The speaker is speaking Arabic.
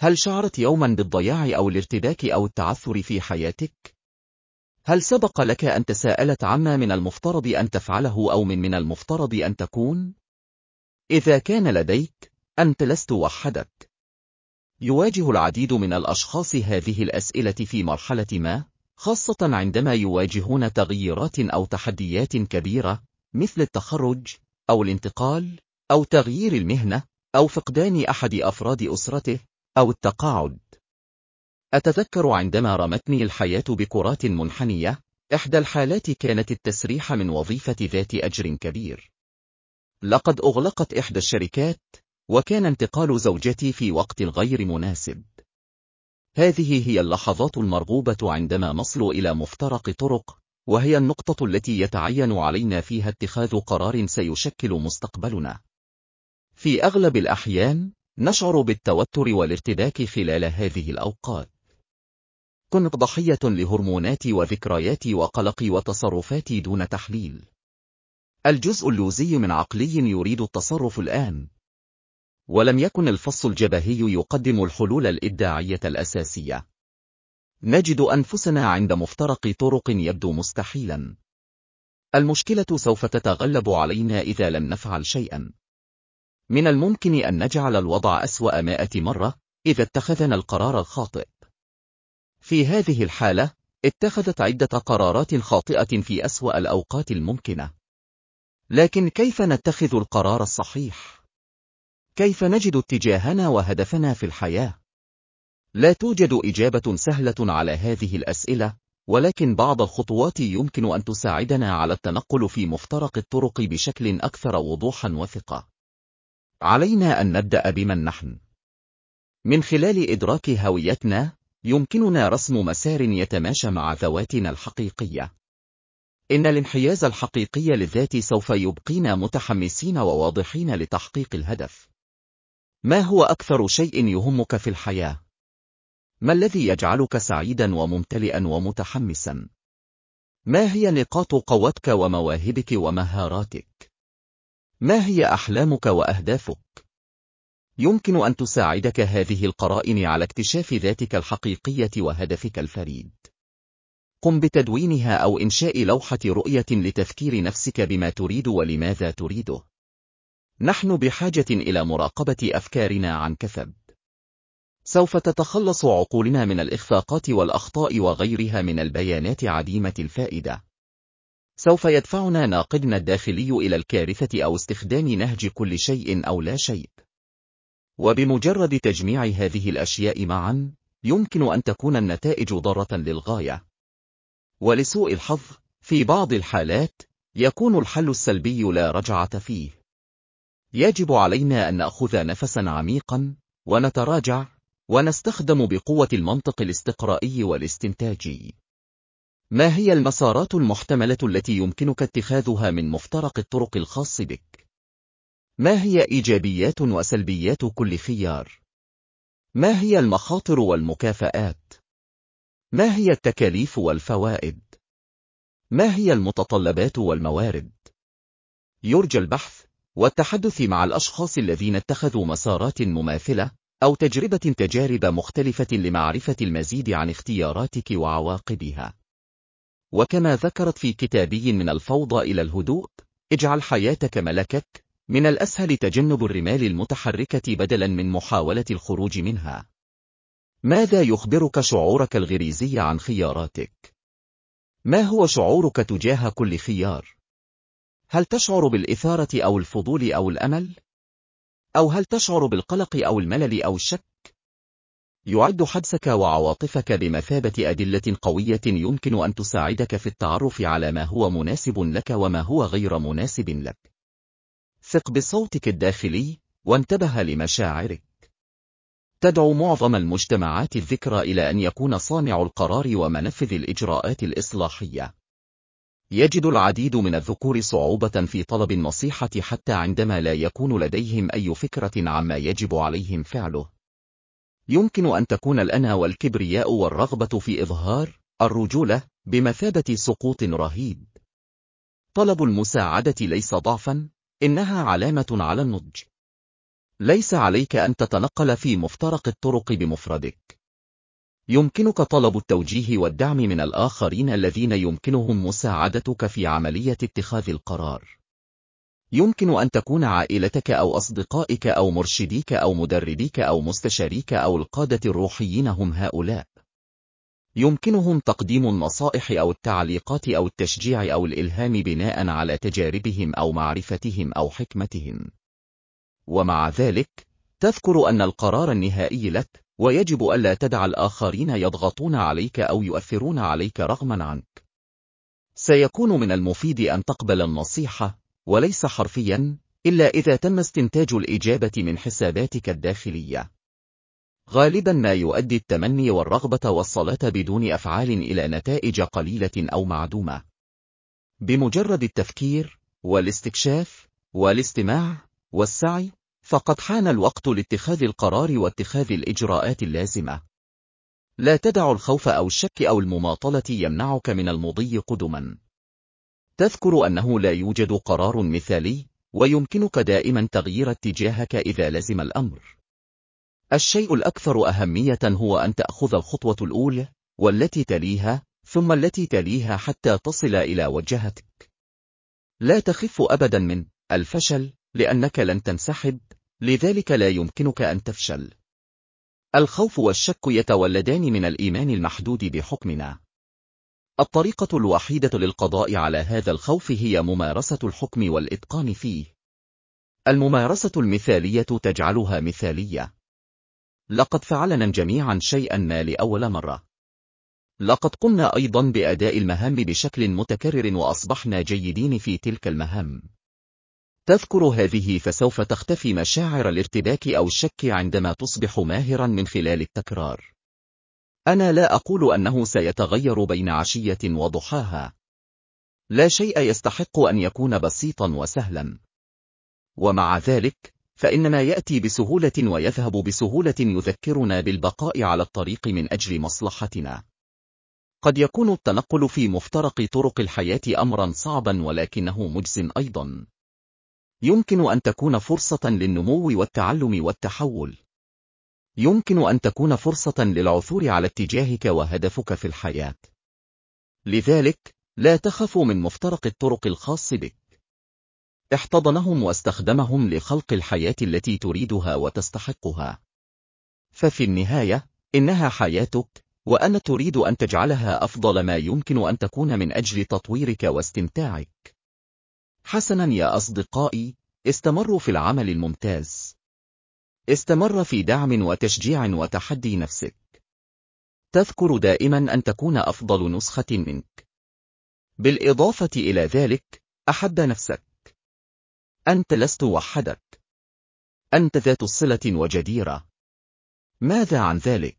هل شعرت يوما بالضياع أو الارتباك أو التعثر في حياتك؟ هل سبق لك أن تساءلت عما من المفترض أن تفعله أو من من المفترض أن تكون؟ إذا كان لديك، أنت لست وحدك. يواجه العديد من الأشخاص هذه الأسئلة في مرحلة ما، خاصة عندما يواجهون تغييرات أو تحديات كبيرة، مثل التخرج، أو الانتقال، أو تغيير المهنة، أو فقدان أحد أفراد أسرته، أو التقاعد. أتذكر عندما رمتني الحياة بكرات منحنية، إحدى الحالات كانت التسريح من وظيفة ذات أجر كبير. لقد أغلقت إحدى الشركات، وكان انتقال زوجتي في وقت غير مناسب. هذه هي اللحظات المرغوبة عندما نصل إلى مفترق طرق، وهي النقطة التي يتعين علينا فيها اتخاذ قرار سيشكل مستقبلنا. في أغلب الأحيان، نشعر بالتوتر والارتباك خلال هذه الأوقات. كنت ضحية لهرموناتي وذكرياتي وقلقي وتصرفاتي دون تحليل. الجزء اللوزي من عقلي يريد التصرف الآن. ولم يكن الفص الجبهي يقدم الحلول الإبداعية الأساسية. نجد أنفسنا عند مفترق طرق يبدو مستحيلا. المشكلة سوف تتغلب علينا إذا لم نفعل شيئا. من الممكن أن نجعل الوضع أسوأ مائة مرة إذا اتخذنا القرار الخاطئ. في هذه الحالة، اتخذت عدة قرارات خاطئة في أسوأ الأوقات الممكنة. لكن كيف نتخذ القرار الصحيح؟ كيف نجد اتجاهنا وهدفنا في الحياة؟ لا توجد إجابة سهلة على هذه الأسئلة، ولكن بعض الخطوات يمكن أن تساعدنا على التنقل في مفترق الطرق بشكل أكثر وضوحا وثقة. علينا أن نبدأ بمن نحن. من خلال إدراك هويتنا، يمكننا رسم مسار يتماشى مع ذواتنا الحقيقية. إن الانحياز الحقيقي للذات سوف يبقينا متحمسين وواضحين لتحقيق الهدف. ما هو أكثر شيء يهمك في الحياة؟ ما الذي يجعلك سعيدا وممتلئا ومتحمسا؟ ما هي نقاط قوتك ومواهبك ومهاراتك؟ ما هي أحلامك وأهدافك؟ يمكن أن تساعدك هذه القرائن على اكتشاف ذاتك الحقيقية وهدفك الفريد. قم بتدوينها أو إنشاء لوحة رؤية لتفكير نفسك بما تريد ولماذا تريده. نحن بحاجة إلى مراقبة أفكارنا عن كثب. سوف تتخلص عقولنا من الإخفاقات والأخطاء وغيرها من البيانات عديمة الفائدة. سوف يدفعنا ناقدنا الداخلي إلى الكارثة أو استخدام نهج كل شيء أو لا شيء. وبمجرد تجميع هذه الأشياء معا، يمكن أن تكون النتائج ضارة للغاية. ولسوء الحظ، في بعض الحالات، يكون الحل السلبي لا رجعة فيه. يجب علينا أن نأخذ نفسا عميقا، ونتراجع، ونستخدم بقوة المنطق الاستقرائي والاستنتاجي. ما هي المسارات المحتملة التي يمكنك اتخاذها من مفترق الطرق الخاص بك؟ ما هي إيجابيات وسلبيات كل خيار؟ ما هي المخاطر والمكافآت؟ ما هي التكاليف والفوائد؟ ما هي المتطلبات والموارد؟ يرجى البحث والتحدث مع الأشخاص الذين اتخذوا مسارات مماثلة أو تجربة تجارب مختلفة لمعرفة المزيد عن اختياراتك وعواقبها. وكما ذكرت في كتابي من الفوضى إلى الهدوء، اجعل حياتك ملكك، من الأسهل تجنب الرمال المتحركة بدلا من محاولة الخروج منها. ماذا يخبرك شعورك الغريزي عن خياراتك؟ ما هو شعورك تجاه كل خيار؟ هل تشعر بالإثارة أو الفضول أو الأمل؟ أو هل تشعر بالقلق أو الملل أو الشك؟ يعد حدسك وعواطفك بمثابة أدلة قوية يمكن أن تساعدك في التعرف على ما هو مناسب لك وما هو غير مناسب لك. ثق بصوتك الداخلي، وانتبه لمشاعرك. تدعو معظم المجتمعات الذكرى إلى أن يكون صانع القرار ومنفذ الإجراءات الإصلاحية. يجد العديد من الذكور صعوبة في طلب النصيحة حتى عندما لا يكون لديهم أي فكرة عما يجب عليهم فعله. يمكن أن تكون الأنا والكبرياء والرغبة في إظهار الرجولة بمثابة سقوط رهيب. طلب المساعدة ليس ضعفا، إنها علامة على النضج. ليس عليك أن تتنقل في مفترق الطرق بمفردك. يمكنك طلب التوجيه والدعم من الآخرين الذين يمكنهم مساعدتك في عملية اتخاذ القرار. يمكن أن تكون عائلتك أو أصدقائك أو مرشديك أو مدربيك أو مستشاريك أو القادة الروحيين هم هؤلاء. يمكنهم تقديم النصائح أو التعليقات أو التشجيع أو الإلهام بناء على تجاربهم أو معرفتهم أو حكمتهم. ومع ذلك، تذكر أن القرار النهائي لك، ويجب ألا تدع الآخرين يضغطون عليك أو يؤثرون عليك رغما عنك. سيكون من المفيد أن تقبل النصيحة، وليس حرفيا، إلا إذا تم استنتاج الإجابة من حساباتك الداخلية. غالبا ما يؤدي التمني والرغبة والصلاة بدون أفعال إلى نتائج قليلة أو معدومة. بمجرد التفكير، والاستكشاف، والاستماع، والسعي، فقد حان الوقت لاتخاذ القرار واتخاذ الإجراءات اللازمة. لا تدع الخوف أو الشك أو المماطلة يمنعك من المضي قدما. تذكر أنه لا يوجد قرار مثالي، ويمكنك دائما تغيير اتجاهك إذا لزم الأمر. الشيء الأكثر أهمية هو أن تأخذ الخطوة الأولى، والتي تليها، ثم التي تليها حتى تصل إلى وجهتك. لا تخف أبدا من الفشل، لأنك لن تنسحب، لذلك لا يمكنك أن تفشل. الخوف والشك يتولدان من الإيمان المحدود بحكمنا. الطريقة الوحيدة للقضاء على هذا الخوف هي ممارسة الحكم والإتقان فيه. الممارسة المثالية تجعلها مثالية. لقد فعلنا جميعا شيئا ما لأول مرة. لقد قمنا أيضا بأداء المهام بشكل متكرر وأصبحنا جيدين في تلك المهام. تذكر هذه فسوف تختفي مشاعر الارتباك أو الشك عندما تصبح ماهرا من خلال التكرار. أنا لا أقول أنه سيتغير بين عشية وضحاها. لا شيء يستحق أن يكون بسيطا وسهلا. ومع ذلك، فإن ما يأتي بسهولة ويذهب بسهولة يذكرنا بالبقاء على الطريق من أجل مصلحتنا. قد يكون التنقل في مفترق طرق الحياة أمرا صعبا ولكنه مجز أيضا. يمكن أن تكون فرصة للنمو والتعلم والتحول. يمكن أن تكون فرصة للعثور على اتجاهك وهدفك في الحياة. لذلك، لا تخف من مفترق الطرق الخاص بك. احتضنهم واستخدمهم لخلق الحياة التي تريدها وتستحقها. ففي النهاية، إنها حياتك، وأنا تريد أن تجعلها أفضل ما يمكن أن تكون من أجل تطويرك واستمتاعك. حسنا يا أصدقائي، استمروا في العمل الممتاز. استمر في دعم وتشجيع وتحدي نفسك. تذكر دائما أن تكون أفضل نسخة منك. بالإضافة إلى ذلك، أحب نفسك. أنت لست وحدك. أنت ذات صلة وجديرة. ماذا عن ذلك؟